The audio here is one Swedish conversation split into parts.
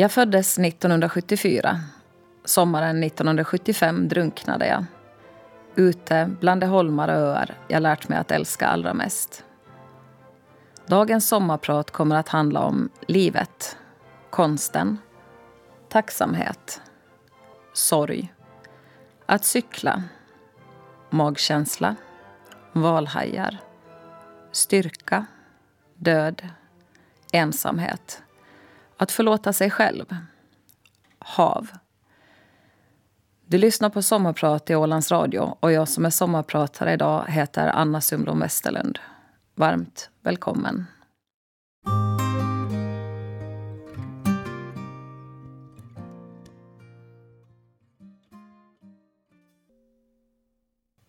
Jag föddes 1974. Sommaren 1975 drunknade jag. Ute bland de holmar och öar jag lärt mig att älska allra mest. Dagens sommarprat kommer att handla om livet, konsten, tacksamhet, sorg, att cykla, magkänsla, valhajar, styrka, död, ensamhet, att förlåta sig själv, hav. Du lyssnar på Sommarprat i Ålands Radio och jag som är sommarpratare idag heter Anna Sundblom Westerlund. Varmt välkommen.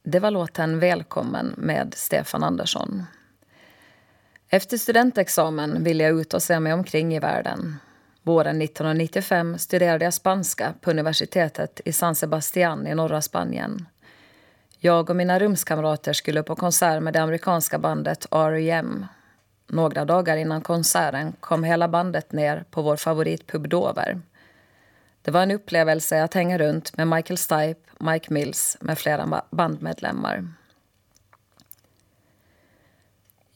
Det var låten Välkommen med Stefan Andersson. Efter studentexamen ville jag ut och se mig omkring i världen. Våren 1995 studerade jag spanska på universitetet i San Sebastián i norra Spanien. Jag och mina rumskamrater skulle på konsert med det amerikanska bandet R.E.M. Några dagar innan konserten kom hela bandet ner på vår favoritpub Dover. Det var en upplevelse att hänga runt med Michael Stipe, Mike Mills med flera bandmedlemmar.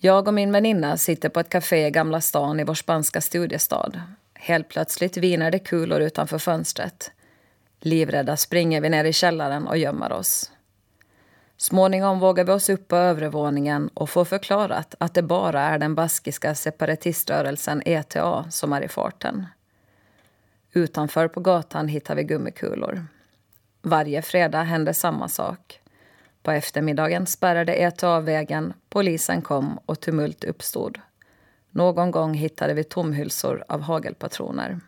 Jag och min väninna sitter på ett café i Gamla stan i vår spanska studiestad. Helt plötsligt viner det kulor utanför fönstret. Livrädda springer vi ner i källaren och gömmer oss. Småningom vågar vi oss upp på övervåningen och får förklarat att det bara är den baskiska separatiströrelsen ETA som är i farten. Utanför på gatan hittar vi gummikulor. Varje fredag händer samma sak. På eftermiddagen spärrade ETA vägen, polisen kom och tumult uppstod. Någon gång hittade vi tomhylsor av hagelpatroner.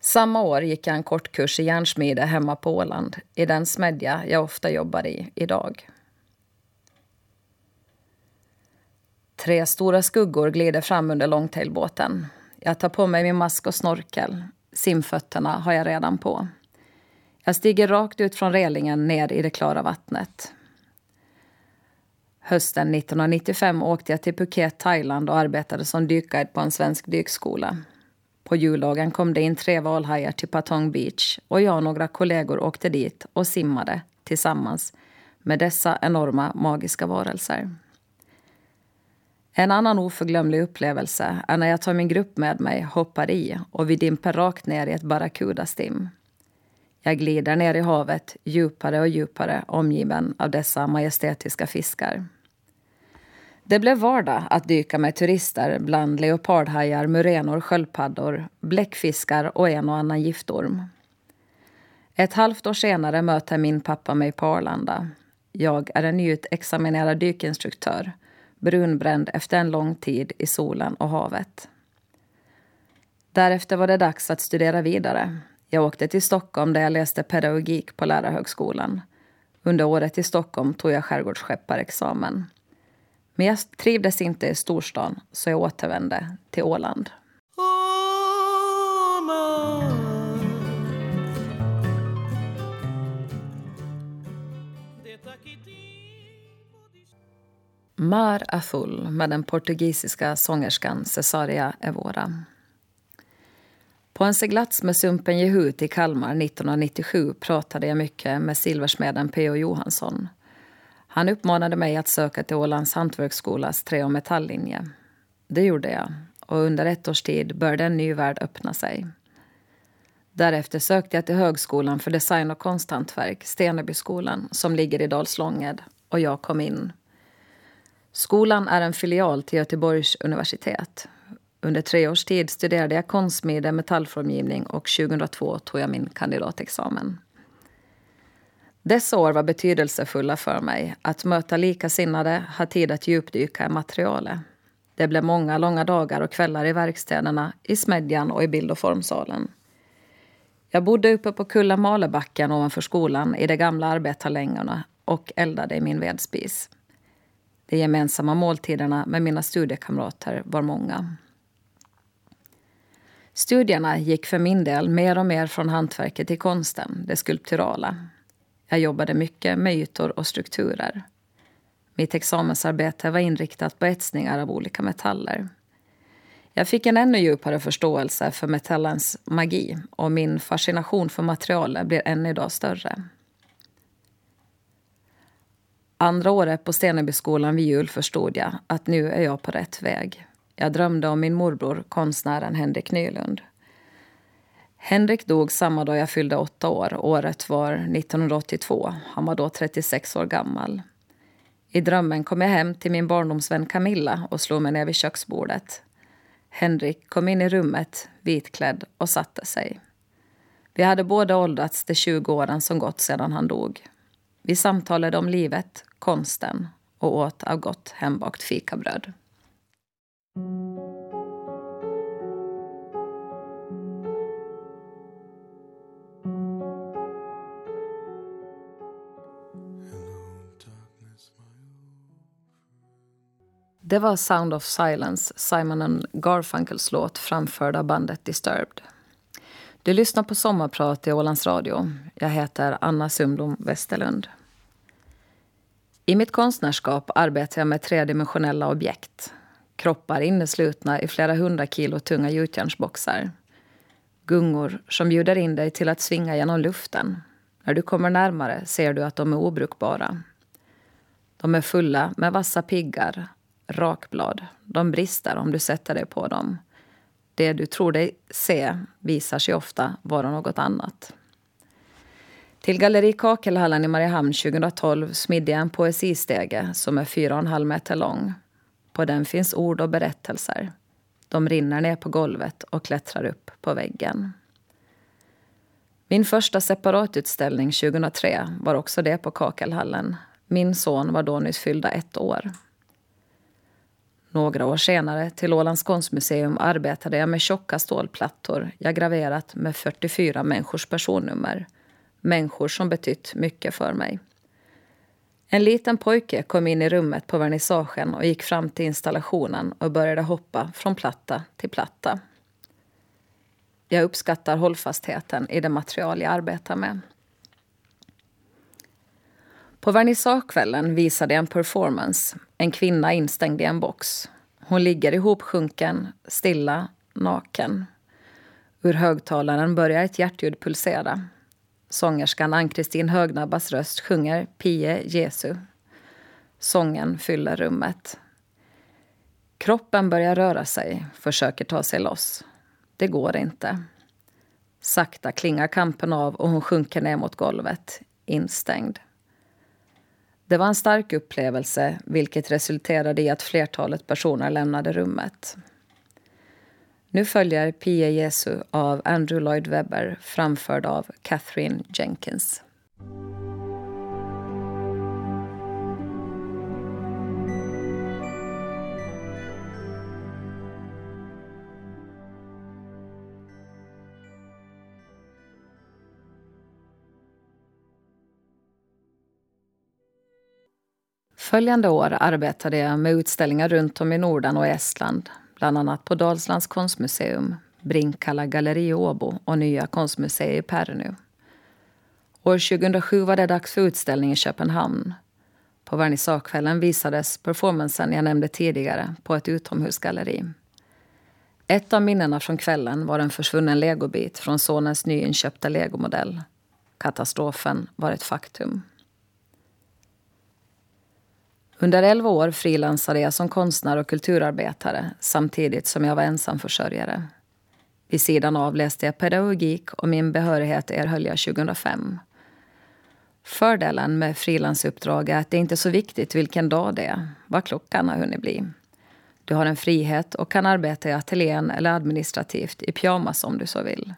Samma år gick jag en kortkurs i järnsmide hemma på Åland i den smedja jag ofta jobbar i idag. Tre stora skuggor glider fram under långtailbåten. Jag tar på mig min mask och snorkel. Simfötterna har jag redan på. Jag stiger rakt ut från relingen ner i det klara vattnet. Hösten 1995 åkte jag till Phuket, Thailand och arbetade som dykguide på en svensk dykskola. På juldagen kom det in tre valhajar till Patong Beach och jag och några kollegor åkte dit och simmade tillsammans med dessa enorma magiska varelser. En annan oförglömlig upplevelse är när jag tar min grupp med mig, hoppar i och vi dimper rakt ner i ett barracuda-stim. Jag glider ner i havet djupare och djupare omgiven av dessa majestätiska fiskar. Det blev vardag att dyka med turister bland leopardhajar, murenor, sköldpaddor, bläckfiskar och en och annan giftorm. Ett halvt år senare möter min pappa mig på Arlanda. Jag är en nyutexaminerad dykinstruktör brunbränd efter en lång tid i solen och havet. Därefter var det dags att studera vidare. Jag åkte till Stockholm där jag läste pedagogik på Lärarhögskolan. Under året i Stockholm tog jag skärgårdsskepparexamen. Men jag trivdes inte i storstan så jag återvände till Åland. Mar Azul med den portugisiska sångerskan Cesaria Evora. På en seglats med Sumpen Jehut i Kalmar 1997 pratade jag mycket med silversmeden P.O. Johansson. Han uppmanade mig att söka till Ålands hantverksskolas trä och metalllinje. Det gjorde jag och under ett års tid började en ny värld öppna sig. Därefter sökte jag till Högskolan för design och konsthantverk, Stenebyskolan, som ligger i Dalslånged och jag kom in. Skolan är en filial till Göteborgs universitet. Under tre års tid studerade jag konstsmide, metallformgivning och 2002 tog jag min kandidatexamen. Dessa år var betydelsefulla för mig. Att möta likasinnade, ha tid att djupdyka i materialet. Det blev många långa dagar och kvällar i verkstäderna, i smedjan och i bild och formsalen. Jag bodde uppe på Kulla Malebacken ovanför skolan i de gamla arbetarlängorna och eldade i min vedspis. De gemensamma måltiderna med mina studiekamrater var många. Studierna gick för min del mer och mer från hantverket till konsten, det skulpturala. Jag jobbade mycket med ytor och strukturer. Mitt examensarbete var inriktat på etsningar av olika metaller. Jag fick en ännu djupare förståelse för metallens magi och min fascination för materialet blir än idag större. Andra året på Stenebyskolan vid jul förstod jag att nu är jag på rätt väg. Jag drömde om min morbror, konstnären Henrik Nylund. Henrik dog samma dag jag fyllde åtta år. Året var 1982. Han var då 36 år gammal. I drömmen kom jag hem till min barndomsvän Camilla och slog mig ner vid köksbordet. Henrik kom in i rummet, vitklädd, och satte sig. Vi hade båda åldrats de 20 åren som gått sedan han dog. Vi samtalade om livet, konsten och åt av gott hembakt fikabröd. Det var Sound of Silence, Simon Garfunkels låt framförd av bandet Disturbed. Du lyssnar på Sommarprat i Ålands Radio. Jag heter Anna Sundblom Westerlund. I mitt konstnärskap arbetar jag med tredimensionella objekt. Kroppar inneslutna i flera hundra kilo tunga gjutjärnsboxar. Gungor som bjuder in dig till att svinga genom luften. När du kommer närmare ser du att de är obrukbara. De är fulla med vassa piggar, rakblad. De brister om du sätter dig på dem. Det du tror dig se visar sig ofta vara något annat. Till Galleri Kakelhallen i Mariehamn 2012 smidde jag en poesistege som är 4,5 meter lång. På den finns ord och berättelser. De rinner ner på golvet och klättrar upp på väggen. Min första separatutställning 2003 var också det på Kakelhallen. Min son var då nyss fyllda ett år. Några år senare, till Ålands konstmuseum, arbetade jag med tjocka stålplattor jag graverat med 44 människors personnummer. Människor som betytt mycket för mig. En liten pojke kom in i rummet på vernissagen och gick fram till installationen och började hoppa från platta till platta. Jag uppskattar hållfastheten i det material jag arbetar med. På vernissagekvällen visade jag en performance. En kvinna instängd i en box. Hon ligger ihopsjunken, stilla, naken. Ur högtalaren börjar ett hjärtljud pulsera. Sångerskan Ann-Kristin Högnabbas röst sjunger Pie Jesu. Sången fyller rummet. Kroppen börjar röra sig, försöker ta sig loss. Det går inte. Sakta klingar kampen av och hon sjunker ner mot golvet, instängd. Det var en stark upplevelse vilket resulterade i att flertalet personer lämnade rummet. Nu följer Pia Jesu av Andrew Lloyd Webber framförd av Catherine Jenkins. Följande år arbetade jag med utställningar runt om i Norden och Estland. Bland annat på Dalslands konstmuseum, Brinkalla galleri i Åbo och Nya konstmuseet i Pärnu. År 2007 var det dags för utställning i Köpenhamn. På vernissagekvällen visades performancen jag nämnde tidigare på ett utomhusgalleri. Ett av minnena från kvällen var en försvunnen legobit från sonens nyinköpta legomodell. Katastrofen var ett faktum. Under elva år frilansade jag som konstnär och kulturarbetare samtidigt som jag var ensamförsörjare. Vid sidan av läste jag pedagogik och min behörighet erhöll jag 2005. Fördelen med frilansuppdrag är att det inte är så viktigt vilken dag det är, vad klockan har hunnit bli. Du har en frihet och kan arbeta i ateljén eller administrativt i pyjamas om du så vill.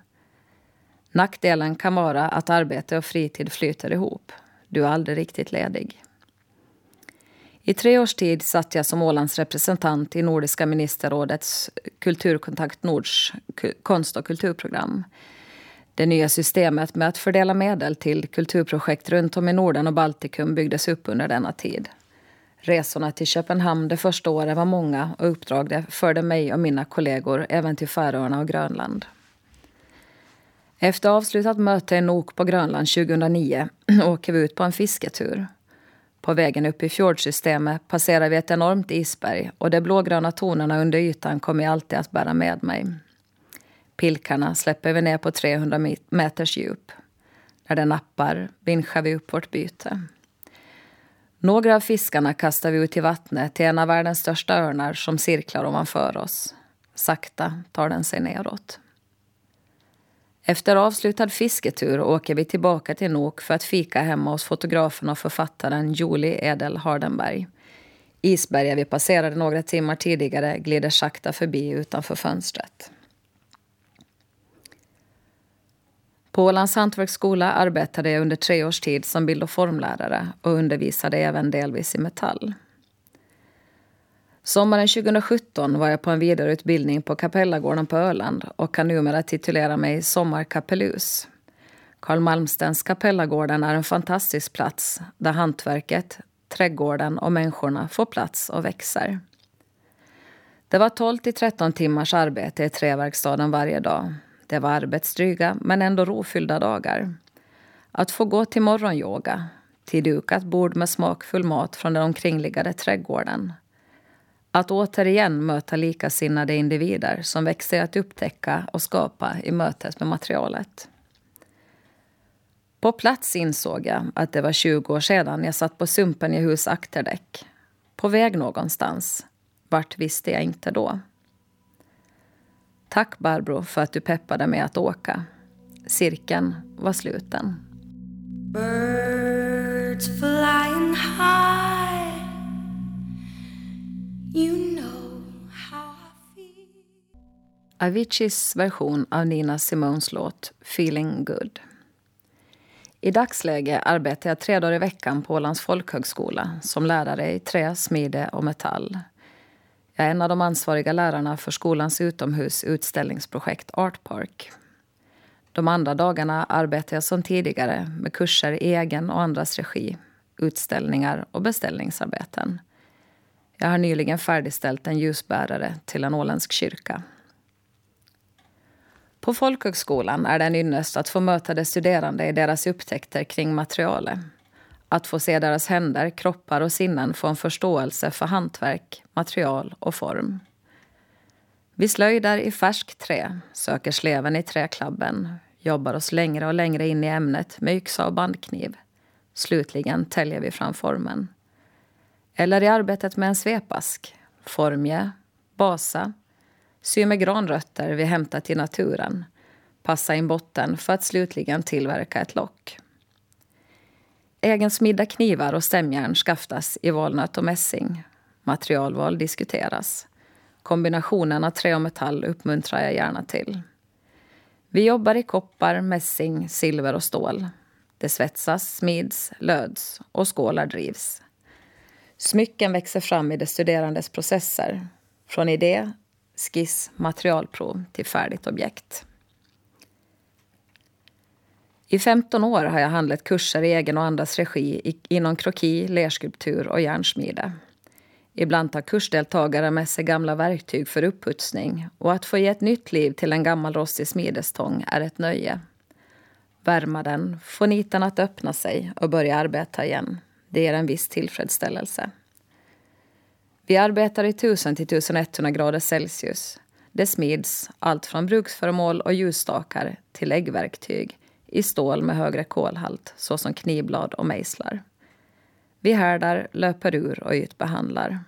Nackdelen kan vara att arbete och fritid flyter ihop. Du är aldrig riktigt ledig. I tre års tid satt jag som Ålands representant i Nordiska ministerrådets Kulturkontakt Nords konst och kulturprogram. Det nya systemet med att fördela medel till kulturprojekt runt om i Norden och Baltikum byggdes upp under denna tid. Resorna till Köpenhamn det första året var många och uppdrag förde mig och mina kollegor även till Färöarna och Grönland. Efter avslutat möte i Nok på Grönland 2009 åker vi ut på en fisketur. På vägen upp i fjordsystemet passerar vi ett enormt isberg och de blågröna tonerna under ytan kommer jag alltid att bära med mig. Pilkarna släpper vi ner på 300 meters djup. När det nappar vinschar vi upp vårt byte. Några av fiskarna kastar vi ut i vattnet till en av världens största örnar som cirklar ovanför oss. Sakta tar den sig neråt. Efter avslutad fisketur åker vi tillbaka till Nok för att fika hemma hos fotografen och författaren Julie Edel Hardenberg. Isberget vi passerade några timmar tidigare glider sakta förbi utanför fönstret. På Ålands hantverksskola arbetade jag under tre års tid som bild och formlärare och undervisade även delvis i metall. Sommaren 2017 var jag på en vidareutbildning på Kapellagården på Öland och kan numera titulera mig sommarkapellus. Karl Malmstens Kapellagården är en fantastisk plats där hantverket, trädgården och människorna får plats och växer. Det var 12 till 13 timmars arbete i träverkstaden varje dag. Det var arbetsdryga men ändå rofyllda dagar. Att få gå till morgonyoga, till dukat bord med smakfull mat från den omkringliggande trädgården att återigen möta likasinnade individer som växer att upptäcka och skapa i mötet med materialet. På plats insåg jag att det var 20 år sedan jag satt på sumpen i hus akterdäck. På väg någonstans. Vart visste jag inte då. Tack Barbro för att du peppade mig att åka. Cirkeln var sluten. Birds flying high You know how I feel. Aviciis version av Nina Simones låt Feeling good. I dagsläge arbetar jag tre dagar i veckan på Ålands folkhögskola som lärare i trä, smide och metall. Jag är en av de ansvariga lärarna för skolans utomhus utställningsprojekt Art Park. De andra dagarna arbetar jag som tidigare med kurser i egen och andras regi, utställningar och beställningsarbeten. Jag har nyligen färdigställt en ljusbärare till en åländsk kyrka. På folkhögskolan är det en ynnest att få möta de studerande i deras upptäckter kring materialet. Att få se deras händer, kroppar och sinnen få en förståelse för hantverk, material och form. Vi slöjdar i färskt trä, söker sleven i träklabben, jobbar oss längre och längre in i ämnet med yxa och bandkniv. Slutligen täljer vi fram formen. Eller i arbetet med en svepask, formge, basa, sy med granrötter vi hämtat i naturen, passa in botten för att slutligen tillverka ett lock. Egensmidda knivar och stämjärn skaftas i valnöt och mässing. Materialval diskuteras. Kombinationen av trä och metall uppmuntrar jag gärna till. Vi jobbar i koppar, mässing, silver och stål. Det svetsas, smids, löds och skålar drivs. Smycken växer fram i de studerandes processer. Från idé, skiss, materialprov till färdigt objekt. I 15 år har jag handlat kurser i egen och andras regi inom kroki, lerskulptur och järnsmide. Ibland tar kursdeltagare med sig gamla verktyg för upputsning och att få ge ett nytt liv till en gammal rostig smidestång är ett nöje. Värma den, få niten att öppna sig och börja arbeta igen. Det ger en viss tillfredsställelse. Vi arbetar i 1000 till 1100 grader Celsius. Det smids allt från bruksföremål och ljusstakar till läggverktyg i stål med högre kolhalt såsom knivblad och mejslar. Vi härdar, löper ur och ytbehandlar.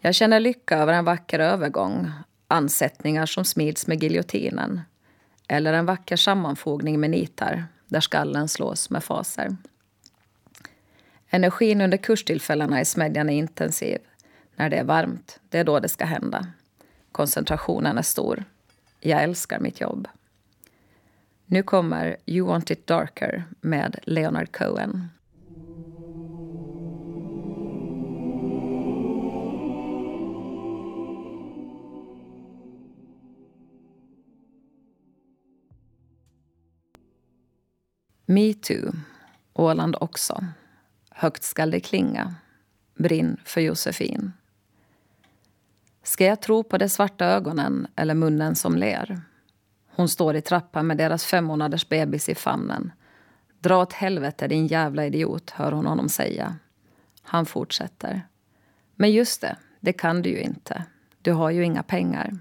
Jag känner lycka över en vacker övergång, ansättningar som smids med giljotinen eller en vacker sammanfogning med nitar där skallen slås med faser. Energin under kurstillfällena i smedjan är intensiv. När det är varmt, det är då det ska hända. Koncentrationen är stor. Jag älskar mitt jobb. Nu kommer You want it darker med Leonard Cohen. Me too. Åland också. Högt skall det klinga. Brinn för Josefin. Ska jag tro på de svarta ögonen eller munnen som ler? Hon står i trappan med deras fem månaders bebis i famnen. Dra åt helvete din jävla idiot, hör hon honom säga. Han fortsätter. Men just det, det kan du ju inte. Du har ju inga pengar.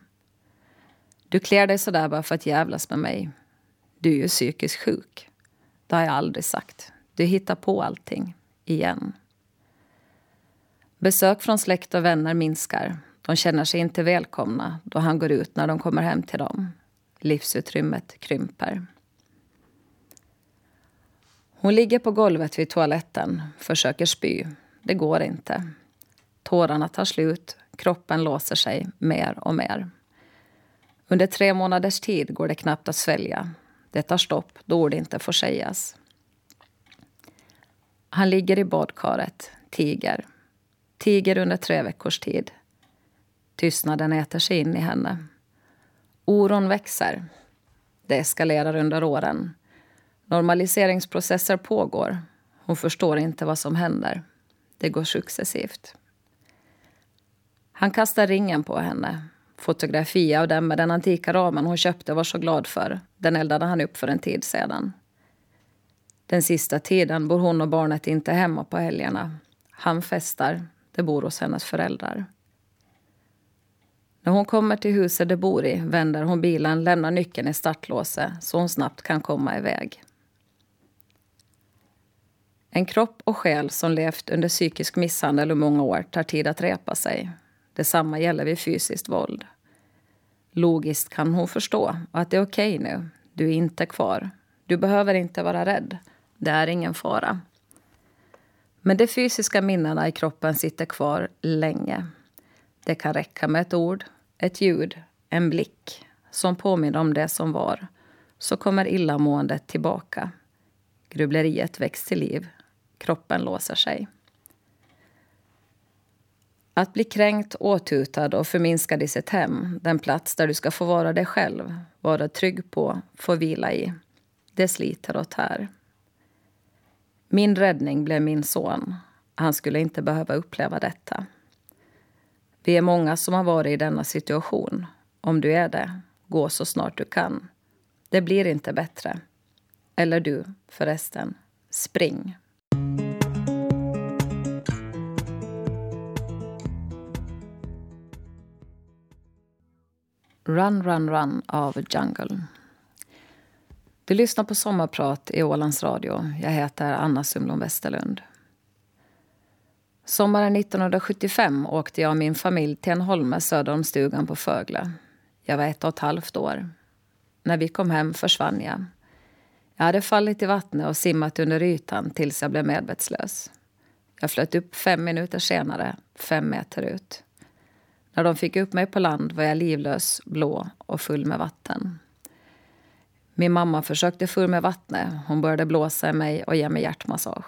Du klär dig sådär bara för att jävlas med mig. Du är ju psykiskt sjuk. Det har jag aldrig sagt. Du hittar på allting. Igen. Besök från släkt och vänner minskar. De känner sig inte välkomna då han går ut när de kommer hem till dem. Livsutrymmet krymper. Hon ligger på golvet vid toaletten, försöker spy. Det går inte. Tårarna tar slut, kroppen låser sig mer och mer. Under tre månaders tid går det knappt att svälja. Det tar stopp då ord inte får sägas. Han ligger i badkaret, tiger. Tiger under tre veckors tid. Tystnaden äter sig in i henne. Oron växer. Det eskalerar under åren. Normaliseringsprocesser pågår. Hon förstår inte vad som händer. Det går successivt. Han kastar ringen på henne. Fotografia av den med den antika ramen hon köpte och var så glad för. Den eldade han upp för en tid sedan. Den sista tiden bor hon och barnet inte hemma på helgerna. Han festar. Det bor hos hennes föräldrar. När hon kommer till huset de bor i vänder hon bilen, lämnar nyckeln i startlåset så hon snabbt kan komma iväg. En kropp och själ som levt under psykisk misshandel i många år tar tid att repa sig. Detsamma gäller vid fysiskt våld. Logiskt kan hon förstå att det är okej okay nu. Du är inte kvar. Du behöver inte vara rädd. Det är ingen fara. Men de fysiska minnena i kroppen sitter kvar länge. Det kan räcka med ett ord, ett ljud, en blick som påminner om det som var. Så kommer illamåendet tillbaka. Grubbleriet väcks till liv. Kroppen låser sig. Att bli kränkt, åtutad och förminskad i sitt hem, den plats där du ska få vara dig själv, vara trygg på, få vila i, det sliter och tär. Min räddning blev min son. Han skulle inte behöva uppleva detta. Vi är många som har varit i denna situation. Om du är det, gå så snart du kan. Det blir inte bättre. Eller du, förresten. Spring. Run, run, run av Jungle. Du lyssnar på Sommarprat i Ålands Radio. Jag heter Anna Sumlon Westerlund. Sommaren 1975 åkte jag och min familj till en holme söder om stugan på Fögle. Jag var ett och ett halvt år. När vi kom hem försvann jag. Jag hade fallit i vattnet och simmat under ytan tills jag blev medvetslös. Jag flöt upp fem minuter senare, fem meter ut. När de fick upp mig på land var jag livlös, blå och full med vatten. Min mamma försökte få med vattnet. Hon började blåsa i mig och ge mig hjärtmassage.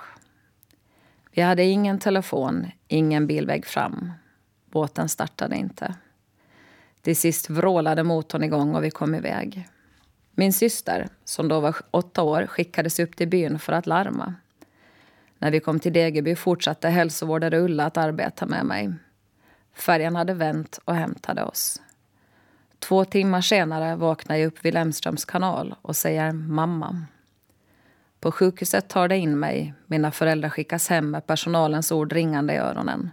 Vi hade ingen telefon, ingen bilväg fram. Båten startade inte. Till sist vrålade motorn igång och vi kom iväg. Min syster, som då var åtta år, skickades upp till byn för att larma. När vi kom till Degerby fortsatte hälsovårdare Ulla att arbeta med mig. Färjan hade vänt och hämtade oss. Två timmar senare vaknar jag upp vid Lemströms kanal och säger mamma. På sjukhuset tar det in mig. Mina föräldrar skickas hem med personalens ord ringande i öronen.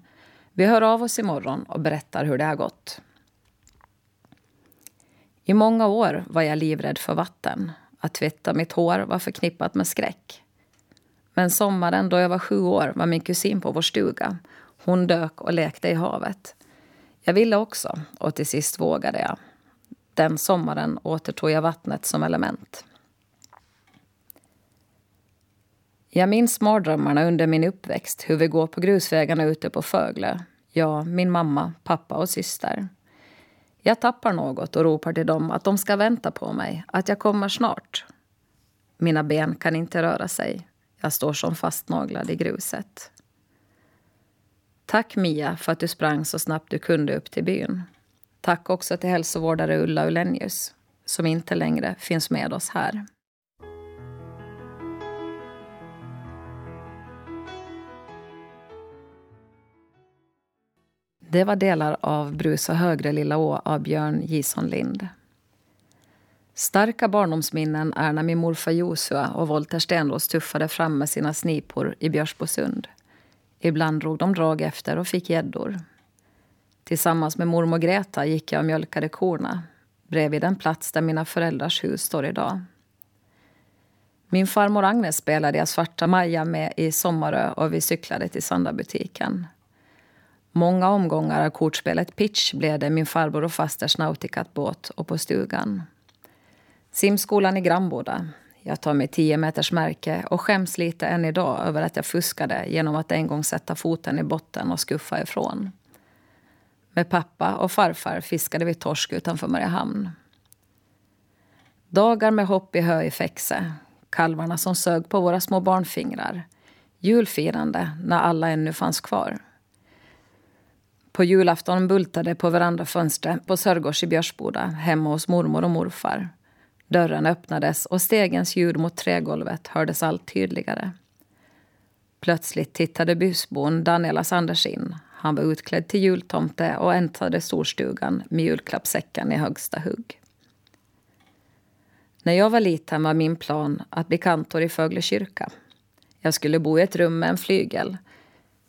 Vi hör av oss imorgon och berättar hur det har gått. I många år var jag livrädd för vatten. Att tvätta mitt hår var förknippat med skräck. Men sommaren då jag var sju år var min kusin på vår stuga. Hon dök och lekte i havet. Jag ville också, och till sist vågade jag. Den sommaren återtog jag vattnet som element. Jag minns mardrömmarna under min uppväxt, hur vi går på grusvägarna ute på Fögle. Jag, min mamma, pappa och syster. Jag tappar något och ropar till dem att de ska vänta på mig, att jag kommer snart. Mina ben kan inte röra sig. Jag står som fastnaglad i gruset. Tack Mia för att du sprang så snabbt du kunde upp till byn. Tack också till hälsovårdare Ulla Ulenius som inte längre finns med oss här. Det var delar av Brusa högre Lilla Å av Björn Gison Lind. Starka barndomsminnen är när min morfar Josua och Volter Stenros tuffade fram med sina snipor i Björsbosund. Ibland drog de drag efter och fick gäddor. Tillsammans med mormor Greta gick jag och mjölkade korna bredvid den plats där mina föräldrars hus står idag. Min farmor Agnes spelade jag Svarta Maja med i Sommarö och vi cyklade till Sandabutiken. Många omgångar av kortspelet Pitch blev det min farbror och fasters Nauticat-båt och på stugan. Simskolan i Grannboda. Jag tar mig 10 meters märke och skäms lite än idag över att jag fuskade genom att en gång sätta foten i botten och skuffa ifrån. Med pappa och farfar fiskade vi torsk utanför Mariehamn. Dagar med hopp i hö i Fäxe, kalvarna som sög på våra små barnfingrar. Julfirande när alla ännu fanns kvar. På julafton bultade på verandafönstret på Sörgårds i Björsboda hemma hos mormor och morfar. Dörren öppnades och stegens ljud mot trägolvet hördes allt tydligare. Plötsligt tittade busbon Danielas Anders in. Han var utklädd till jultomte och äntrade storstugan med julklappssäcken i högsta hugg. När jag var liten var min plan att bli kantor i Fögle kyrka. Jag skulle bo i ett rum med en flygel.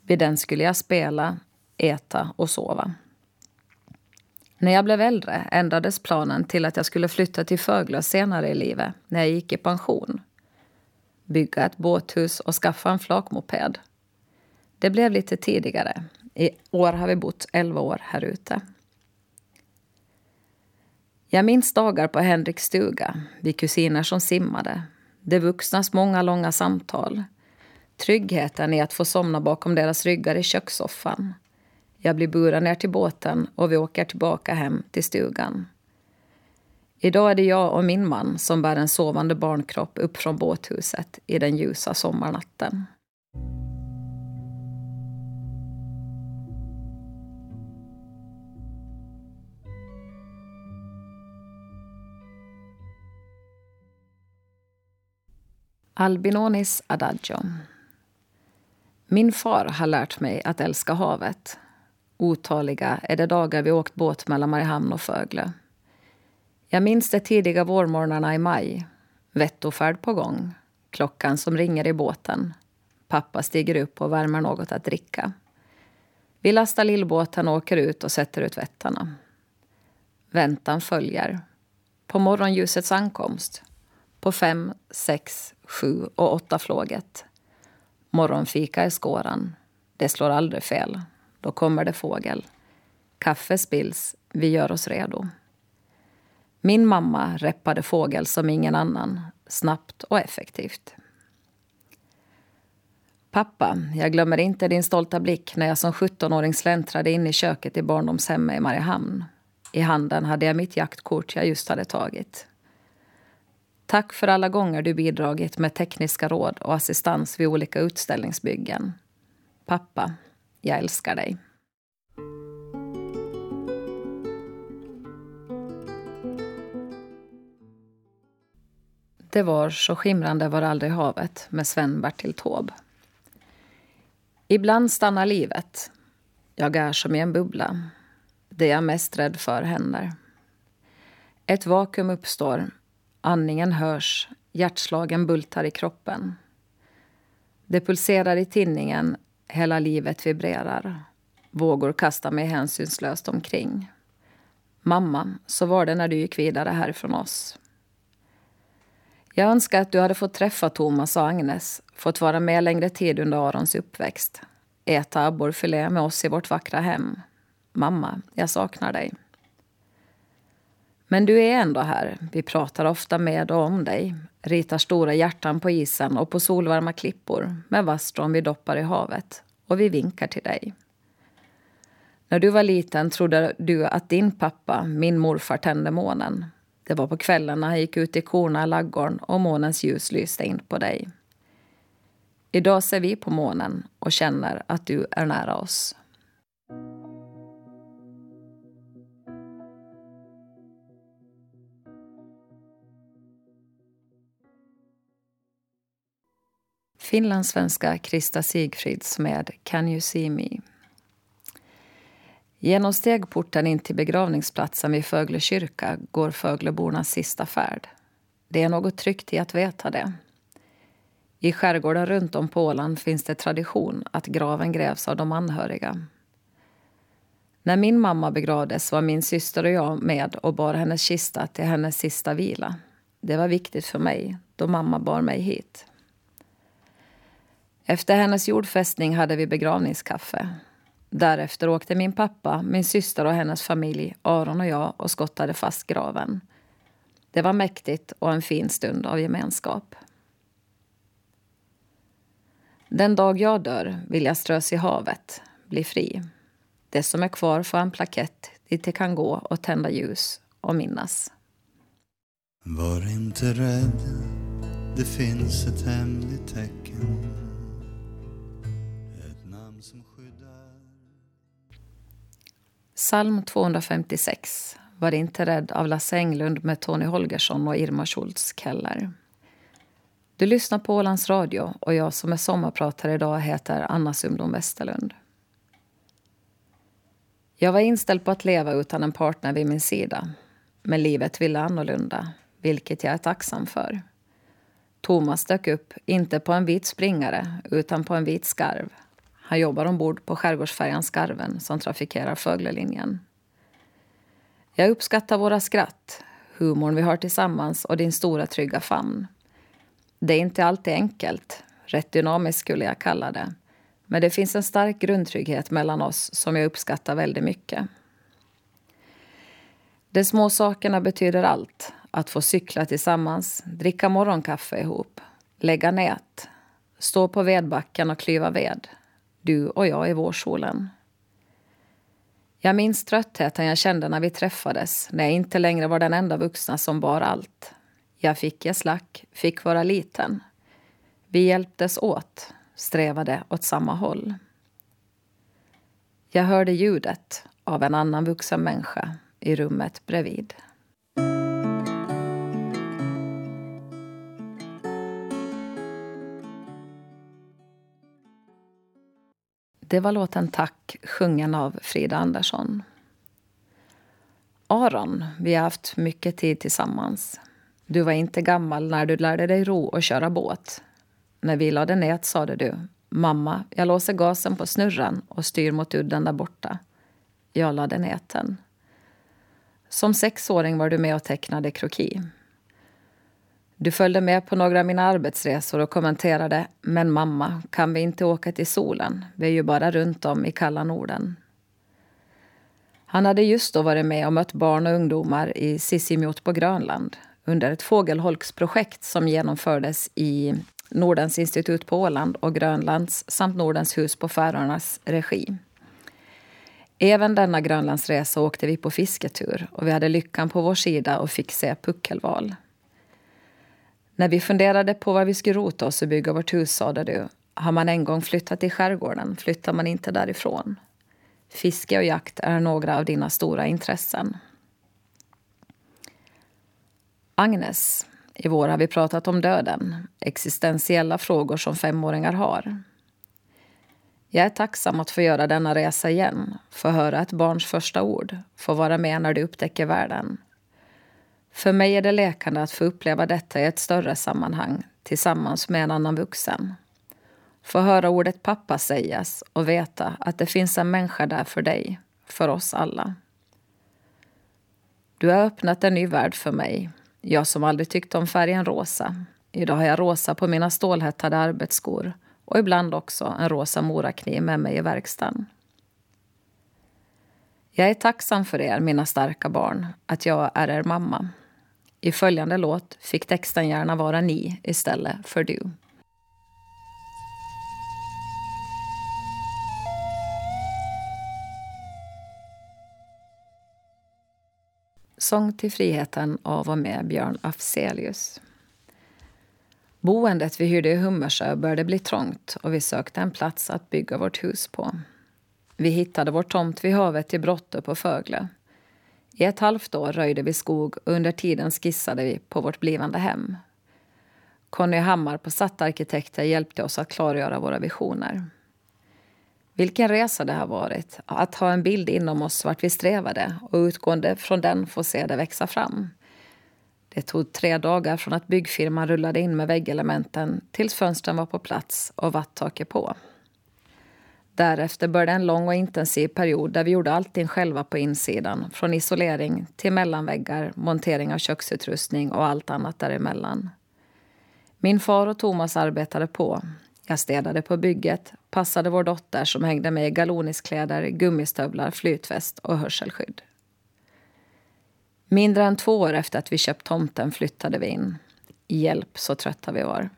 Vid den skulle jag spela, äta och sova. När jag blev äldre ändrades planen till att jag skulle flytta till Föglö senare i livet, när jag gick i pension. Bygga ett båthus och skaffa en flakmoped. Det blev lite tidigare. I år har vi bott 11 år här ute. Jag minns dagar på Henriks stuga, vi kusiner som simmade. De vuxnas många långa samtal. Tryggheten i att få somna bakom deras ryggar i kökssoffan. Jag blir buren ner till båten och vi åker tillbaka hem till stugan. Idag är det jag och min man som bär en sovande barnkropp upp från båthuset i den ljusa sommarnatten. Albinonis Adagio. Min far har lärt mig att älska havet. Otaliga är de dagar vi åkt båt mellan Mariehamn och Föglö. Jag minns de tidiga vårmorgnarna i maj. Vettofärd på gång. Klockan som ringer i båten. Pappa stiger upp och värmer något att dricka. Vi lastar lillbåten och åker ut och sätter ut vättarna. Väntan följer. På morgonljusets ankomst. På fem, sex, sju och åtta flåget. Morgonfika i skåran. Det slår aldrig fel. Då kommer det fågel. Kaffe spills. Vi gör oss redo. Min mamma reppade fågel som ingen annan. Snabbt och effektivt. Pappa, jag glömmer inte din stolta blick när jag som 17-åring släntrade in i köket i barndomshemmet i Mariehamn. I handen hade jag mitt jaktkort jag just hade tagit. Tack för alla gånger du bidragit med tekniska råd och assistans vid olika utställningsbyggen. Pappa, jag älskar dig. Det var så skimrande var aldrig havet med Sven-Bertil Taube. Ibland stannar livet. Jag är som i en bubbla. Det jag är mest rädd för händer. Ett vakuum uppstår Andningen hörs, hjärtslagen bultar i kroppen. Det pulserar i tinningen, hela livet vibrerar. Vågor kastar mig hänsynslöst omkring. Mamma, så var det när du gick vidare härifrån oss. Jag önskar att du hade fått träffa Thomas och Agnes, fått vara med längre tid under Arons uppväxt. Äta abborrfilé med oss i vårt vackra hem. Mamma, jag saknar dig. Men du är ändå här. Vi pratar ofta med och om dig. Ritar stora hjärtan på isen och på solvarma klippor med vasstrån vi doppar i havet. Och vi vinkar till dig. När du var liten trodde du att din pappa, min morfar, tände månen. Det var på kvällen han gick ut i korna i laggården och månens ljus lyste in på dig. Idag ser vi på månen och känner att du är nära oss. Finlandssvenska Krista Sigfrids med Can you see me? Genom stegporten in till begravningsplatsen vid Fögle kyrka går Föglebornas sista färd. Det är något tryggt i att veta det. I skärgården runt om på Åland finns det tradition att graven grävs av de anhöriga. När min mamma begravdes var min syster och jag med och bar hennes kista till hennes sista vila. Det var viktigt för mig, då mamma bar mig hit. Efter hennes jordfästning hade vi begravningskaffe. Därefter åkte min pappa, min syster och hennes familj, Aron och jag och skottade fast graven. Det var mäktigt och en fin stund av gemenskap. Den dag jag dör vill jag strös i havet, bli fri. Det som är kvar får en plakett dit det kan gå och tända ljus och minnas. Var inte rädd, det finns ett hemligt tecken Psalm 256, Var inte rädd av Lasse Englund med Tony Holgersson och Irma Schultz Keller. Du lyssnar på Ålands Radio och jag som är sommarpratare idag heter Anna Sumdom Westerlund. Jag var inställd på att leva utan en partner vid min sida. Men livet ville annorlunda, vilket jag är tacksam för. Thomas dök upp, inte på en vit springare, utan på en vit skarv. Han jobbar ombord på skärgårdsfärjan Skarven som trafikerar Föglelinjen. Jag uppskattar våra skratt, humorn vi har tillsammans och din stora trygga famn. Det är inte alltid enkelt. Rätt dynamiskt skulle jag kalla det. Men det finns en stark grundtrygghet mellan oss som jag uppskattar väldigt mycket. De små sakerna betyder allt. Att få cykla tillsammans, dricka morgonkaffe ihop, lägga nät, stå på vedbacken och klyva ved. Du och jag i vårsolen. Jag minns tröttheten jag kände när vi träffades, när jag inte längre var den enda vuxna som bar allt. Jag fick ge slack, fick vara liten. Vi hjälptes åt, strävade åt samma håll. Jag hörde ljudet av en annan vuxen människa i rummet bredvid. Det var låten Tack sjungen av Frida Andersson. Aron, vi har haft mycket tid tillsammans. Du var inte gammal när du lärde dig ro och köra båt. När vi lade nät sade du Mamma, jag låser gasen på snurran och styr mot udden där borta. Jag lade näten. Som sexåring var du med och tecknade kroki. Du följde med på några av mina arbetsresor och kommenterade Men mamma, kan vi inte åka till solen? Vi är ju bara runt om i kalla Norden. Han hade just då varit med och mött barn och ungdomar i Sisimiut på Grönland under ett fågelholksprojekt som genomfördes i Nordens institut på Åland och Grönlands samt Nordens hus på Färöarnas regi. Även denna Grönlandsresa åkte vi på fisketur och vi hade lyckan på vår sida och fick se puckelval. När vi funderade på var vi skulle rota oss och bygga vårt hus sade du har man en gång flyttat till skärgården flyttar man inte därifrån. Fiske och jakt är några av dina stora intressen. Agnes, i vår har vi pratat om döden, existentiella frågor som femåringar har. Jag är tacksam att få göra denna resa igen, få höra ett barns första ord, få vara med när det upptäcker världen. För mig är det läkande att få uppleva detta i ett större sammanhang tillsammans med en annan vuxen. Få höra ordet pappa sägas och veta att det finns en människa där för dig, för oss alla. Du har öppnat en ny värld för mig jag som aldrig tyckte om färgen rosa. Idag har jag rosa på mina stålhättade arbetsskor och ibland också en rosa morakniv med mig i verkstaden. Jag är tacksam för er, mina starka barn, att jag är er mamma. I följande låt fick texten gärna vara ni istället för du. Sång till friheten av och med Björn Afzelius. Boendet vi hyrde i Hummersö började bli trångt och vi sökte en plats att bygga vårt hus på. Vi hittade vår tomt vid havet i Brottö på Fögle. I ett halvt år röjde vi skog och under tiden skissade vi på vårt blivande hem. Conny Hammar på Satt Arkitekter hjälpte oss att klargöra våra visioner. Vilken resa det har varit att ha en bild inom oss vart vi strävade och utgående från den få se det växa fram. Det tog tre dagar från att byggfirman rullade in med väggelementen tills fönstren var på plats och vattaket på. Därefter började en lång och intensiv period där vi gjorde allting själva på insidan. Från isolering till mellanväggar, montering av köksutrustning och allt annat däremellan. Min far och Thomas arbetade på. Jag städade på bygget, passade vår dotter som hängde med i galoniskläder, gummistövlar, flytväst och hörselskydd. Mindre än två år efter att vi köpt tomten flyttade vi in. Hjälp, så trötta vi var.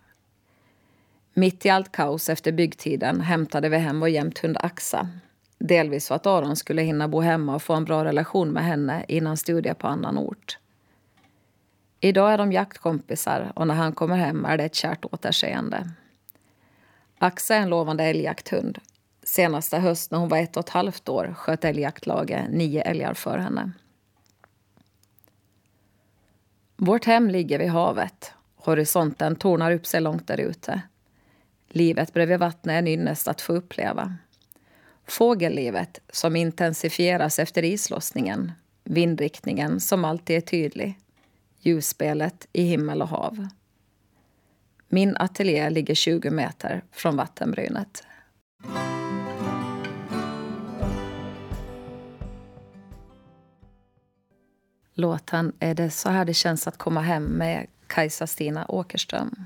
Mitt i allt kaos efter byggtiden hämtade vi hem vår jämthund Axa. Delvis för att Aron skulle hinna bo hemma och få en bra relation med henne innan studier på annan ort. Idag är de jaktkompisar och när han kommer hem är det ett kärt återseende. Axa är en lovande älgjakthund. Senaste höst när hon var ett och ett halvt år sköt älgjaktlaget nio älgar för henne. Vårt hem ligger vid havet. Horisonten tornar upp sig långt där ute. Livet bredvid vattnet är en ynnest att få uppleva. Fågellivet som intensifieras efter islossningen. Vindriktningen som alltid är tydlig. Ljusspelet i himmel och hav. Min ateljé ligger 20 meter från vattenbrynet. Låten Är det så här det känns att komma hem med Kajsa-Stina Åkerström.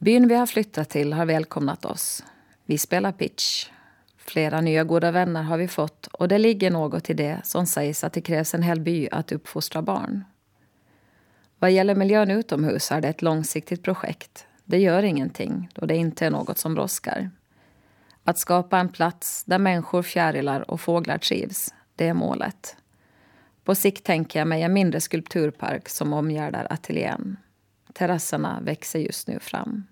Byn vi har flyttat till har välkomnat oss. Vi spelar pitch. Flera nya goda vänner har vi fått och det ligger något i det som sägs att det krävs en hel by att uppfostra barn. Vad gäller miljön utomhus är det ett långsiktigt projekt. Det gör ingenting då det inte är något som brådskar. Att skapa en plats där människor, fjärilar och fåglar trivs, det är målet. På sikt tänker jag mig en mindre skulpturpark som omgärdar ateljén. Terrasserna växer just nu fram.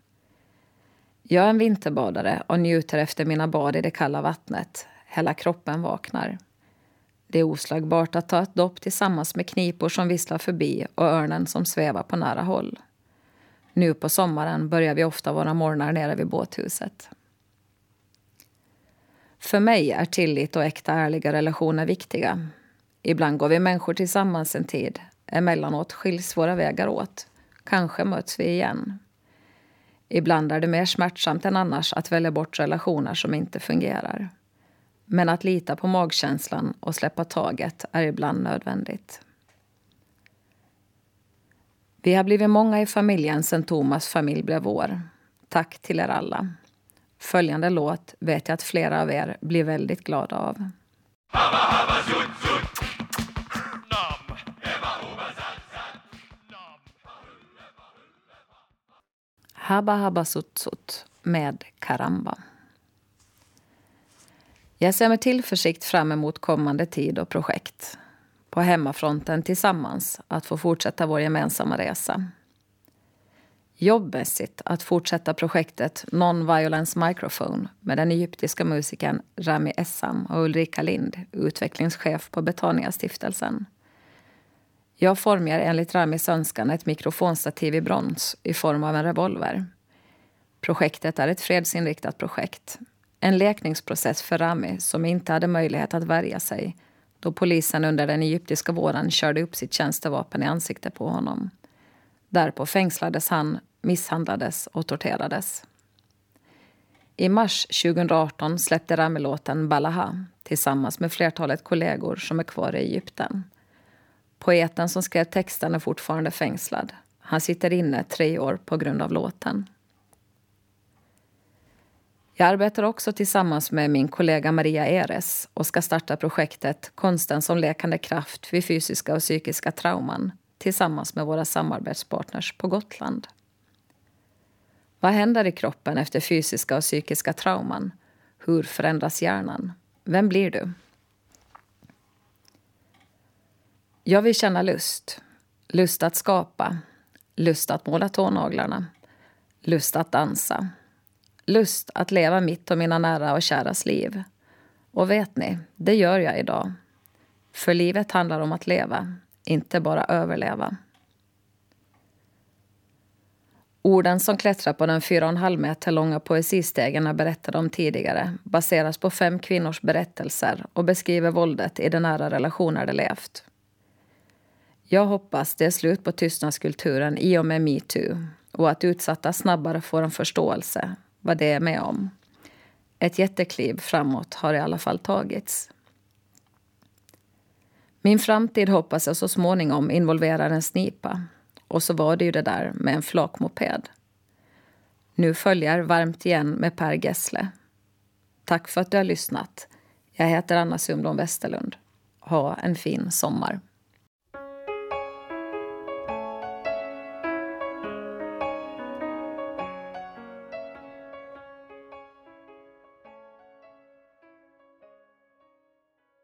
Jag är en vinterbadare och njuter efter mina bad i det kalla vattnet. Hela kroppen vaknar. Det är oslagbart att ta ett dopp tillsammans med knipor som visslar förbi och örnen som svävar på nära håll. Nu på sommaren börjar vi ofta våra morgnar nere vid båthuset. För mig är tillit och äkta ärliga relationer viktiga. Ibland går vi människor tillsammans en tid. Emellanåt skiljs våra vägar åt. Kanske möts vi igen. Ibland är det mer smärtsamt än annars att välja bort relationer som inte fungerar. Men att lita på magkänslan och släppa taget är ibland nödvändigt. Vi har blivit många i familjen sen Thomas familj blev vår. Tack till er alla. Följande låt vet jag att flera av er blir väldigt glada av. Habba Habba Sut Sutsut med Karamba. Jag ser med tillförsikt fram emot kommande tid och projekt. På hemmafronten tillsammans, att få fortsätta vår gemensamma resa. Jobbmässigt att fortsätta projektet Non-Violence Microphone med den egyptiska musikern Rami Essam och Ulrika Lind, utvecklingschef på Betania-stiftelsen. Jag formar enligt Ramis önskan ett mikrofonstativ i brons i form av en revolver. Projektet är ett fredsinriktat projekt. En läkningsprocess för Rami som inte hade möjlighet att värja sig då polisen under den egyptiska våren körde upp sitt tjänstevapen i ansiktet på honom. Därpå fängslades han, misshandlades och torterades. I mars 2018 släppte Rami låten Balaha tillsammans med flertalet kollegor som är kvar i Egypten. Poeten som skrev texten är fortfarande fängslad. Han sitter inne tre år på grund av låten. Jag arbetar också tillsammans med min kollega Maria Eres och ska starta projektet Konsten som lekande kraft vid fysiska och psykiska trauman tillsammans med våra samarbetspartners på Gotland. Vad händer i kroppen efter fysiska och psykiska trauman? Hur förändras hjärnan? Vem blir du? Jag vill känna lust. Lust att skapa. Lust att måla tånaglarna. Lust att dansa. Lust att leva mitt och mina nära och käras liv. Och vet ni, det gör jag idag. För livet handlar om att leva, inte bara överleva. Orden som klättrar på den 4,5 meter långa poesistegen jag berättade om tidigare baseras på fem kvinnors berättelser och beskriver våldet i de nära relationer de levt. Jag hoppas det är slut på tystnadskulturen i och med metoo och att utsatta snabbare får en förståelse vad det är med om. Ett jättekliv framåt har i alla fall tagits. Min framtid hoppas jag så småningom involverar en snipa. Och så var det ju det där med en flakmoped. Nu följer Varmt igen med Per Gessle. Tack för att du har lyssnat. Jag heter Anna Sundblom Westerlund. Ha en fin sommar.